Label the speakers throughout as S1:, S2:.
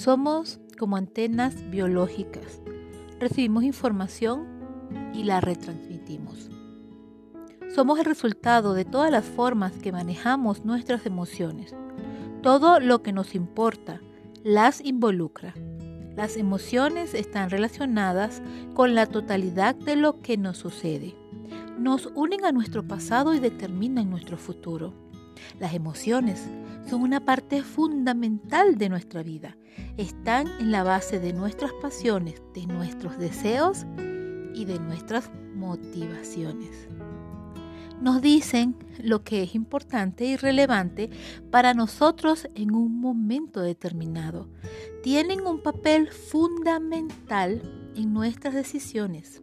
S1: Somos como antenas biológicas. Recibimos información y la retransmitimos. Somos el resultado de todas las formas que manejamos nuestras emociones. Todo lo que nos importa las involucra. Las emociones están relacionadas con la totalidad de lo que nos sucede. Nos unen a nuestro pasado y determinan nuestro futuro. Las emociones son una parte fundamental de nuestra vida. Están en la base de nuestras pasiones, de nuestros deseos y de nuestras motivaciones. Nos dicen lo que es importante y relevante para nosotros en un momento determinado. Tienen un papel fundamental en nuestras decisiones.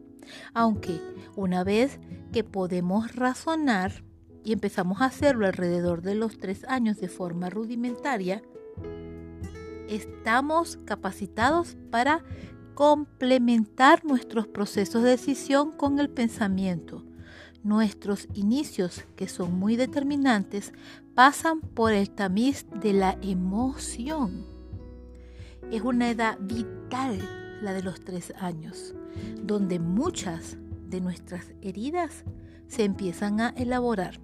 S1: Aunque una vez que podemos razonar, y empezamos a hacerlo alrededor de los tres años de forma rudimentaria, estamos capacitados para complementar nuestros procesos de decisión con el pensamiento. Nuestros inicios, que son muy determinantes, pasan por el tamiz de la emoción. Es una edad vital la de los tres años, donde muchas de nuestras heridas se empiezan a elaborar.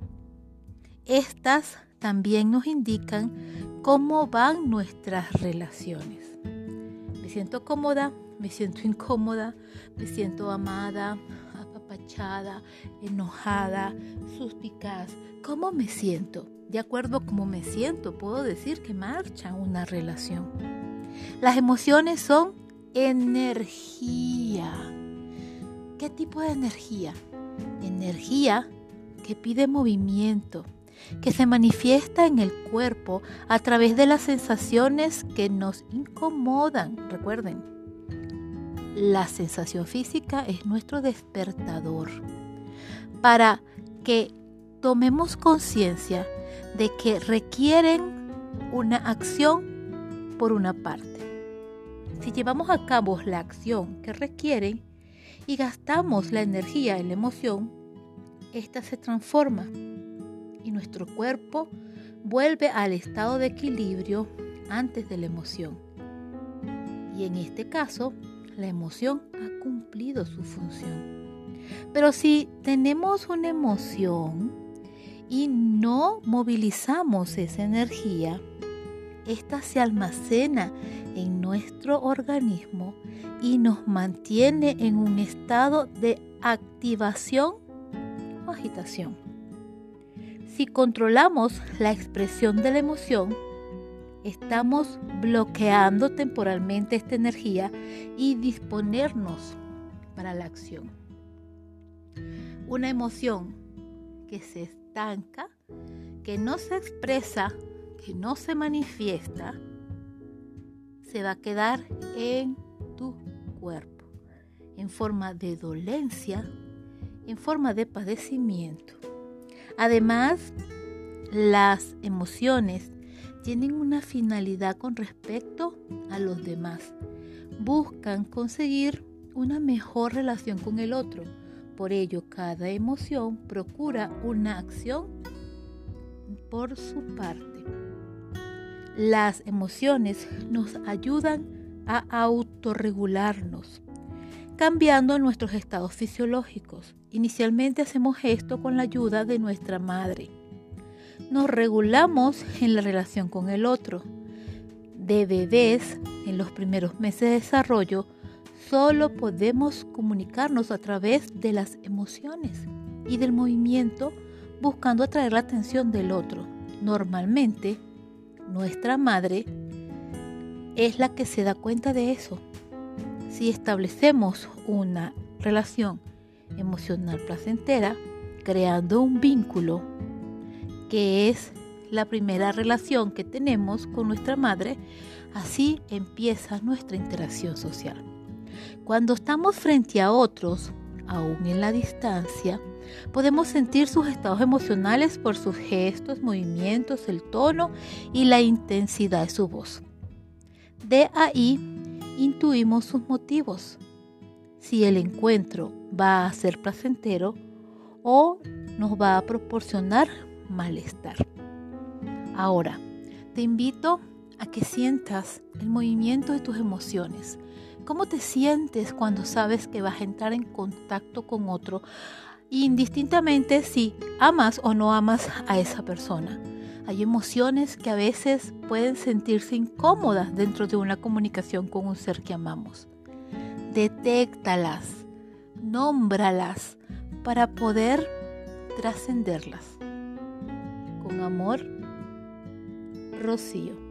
S1: Estas también nos indican cómo van nuestras relaciones. Me siento cómoda, me siento incómoda, me siento amada, apapachada, enojada, suspicaz. ¿Cómo me siento? De acuerdo a cómo me siento, puedo decir que marcha una relación. Las emociones son energía. ¿Qué tipo de energía? Energía que pide movimiento, que se manifiesta en el cuerpo a través de las sensaciones que nos incomodan. Recuerden, la sensación física es nuestro despertador para que tomemos conciencia de que requieren una acción por una parte. Si llevamos a cabo la acción que requieren y gastamos la energía en la emoción, esta se transforma y nuestro cuerpo vuelve al estado de equilibrio antes de la emoción. Y en este caso, la emoción ha cumplido su función. Pero si tenemos una emoción y no movilizamos esa energía, esta se almacena en nuestro organismo y nos mantiene en un estado de activación o agitación. Si controlamos la expresión de la emoción, estamos bloqueando temporalmente esta energía y disponernos para la acción. Una emoción que se estanca, que no se expresa, que no se manifiesta, se va a quedar en tu cuerpo, en forma de dolencia, en forma de padecimiento. Además, las emociones tienen una finalidad con respecto a los demás. Buscan conseguir una mejor relación con el otro. Por ello, cada emoción procura una acción por su parte. Las emociones nos ayudan a autorregularnos, cambiando nuestros estados fisiológicos. Inicialmente hacemos esto con la ayuda de nuestra madre. Nos regulamos en la relación con el otro. De bebés, en los primeros meses de desarrollo, solo podemos comunicarnos a través de las emociones y del movimiento buscando atraer la atención del otro. Normalmente, nuestra madre es la que se da cuenta de eso si establecemos una relación emocional placentera, creando un vínculo que es la primera relación que tenemos con nuestra madre, así empieza nuestra interacción social. Cuando estamos frente a otros, aún en la distancia, podemos sentir sus estados emocionales por sus gestos, movimientos, el tono y la intensidad de su voz. De ahí intuimos sus motivos, si el encuentro va a ser placentero o nos va a proporcionar malestar. Ahora, te invito a que sientas el movimiento de tus emociones. ¿Cómo te sientes cuando sabes que vas a entrar en contacto con otro? Indistintamente si amas o no amas a esa persona. Hay emociones que a veces pueden sentirse incómodas dentro de una comunicación con un ser que amamos. Detéctalas, nómbralas para poder trascenderlas. Con amor, Rocío.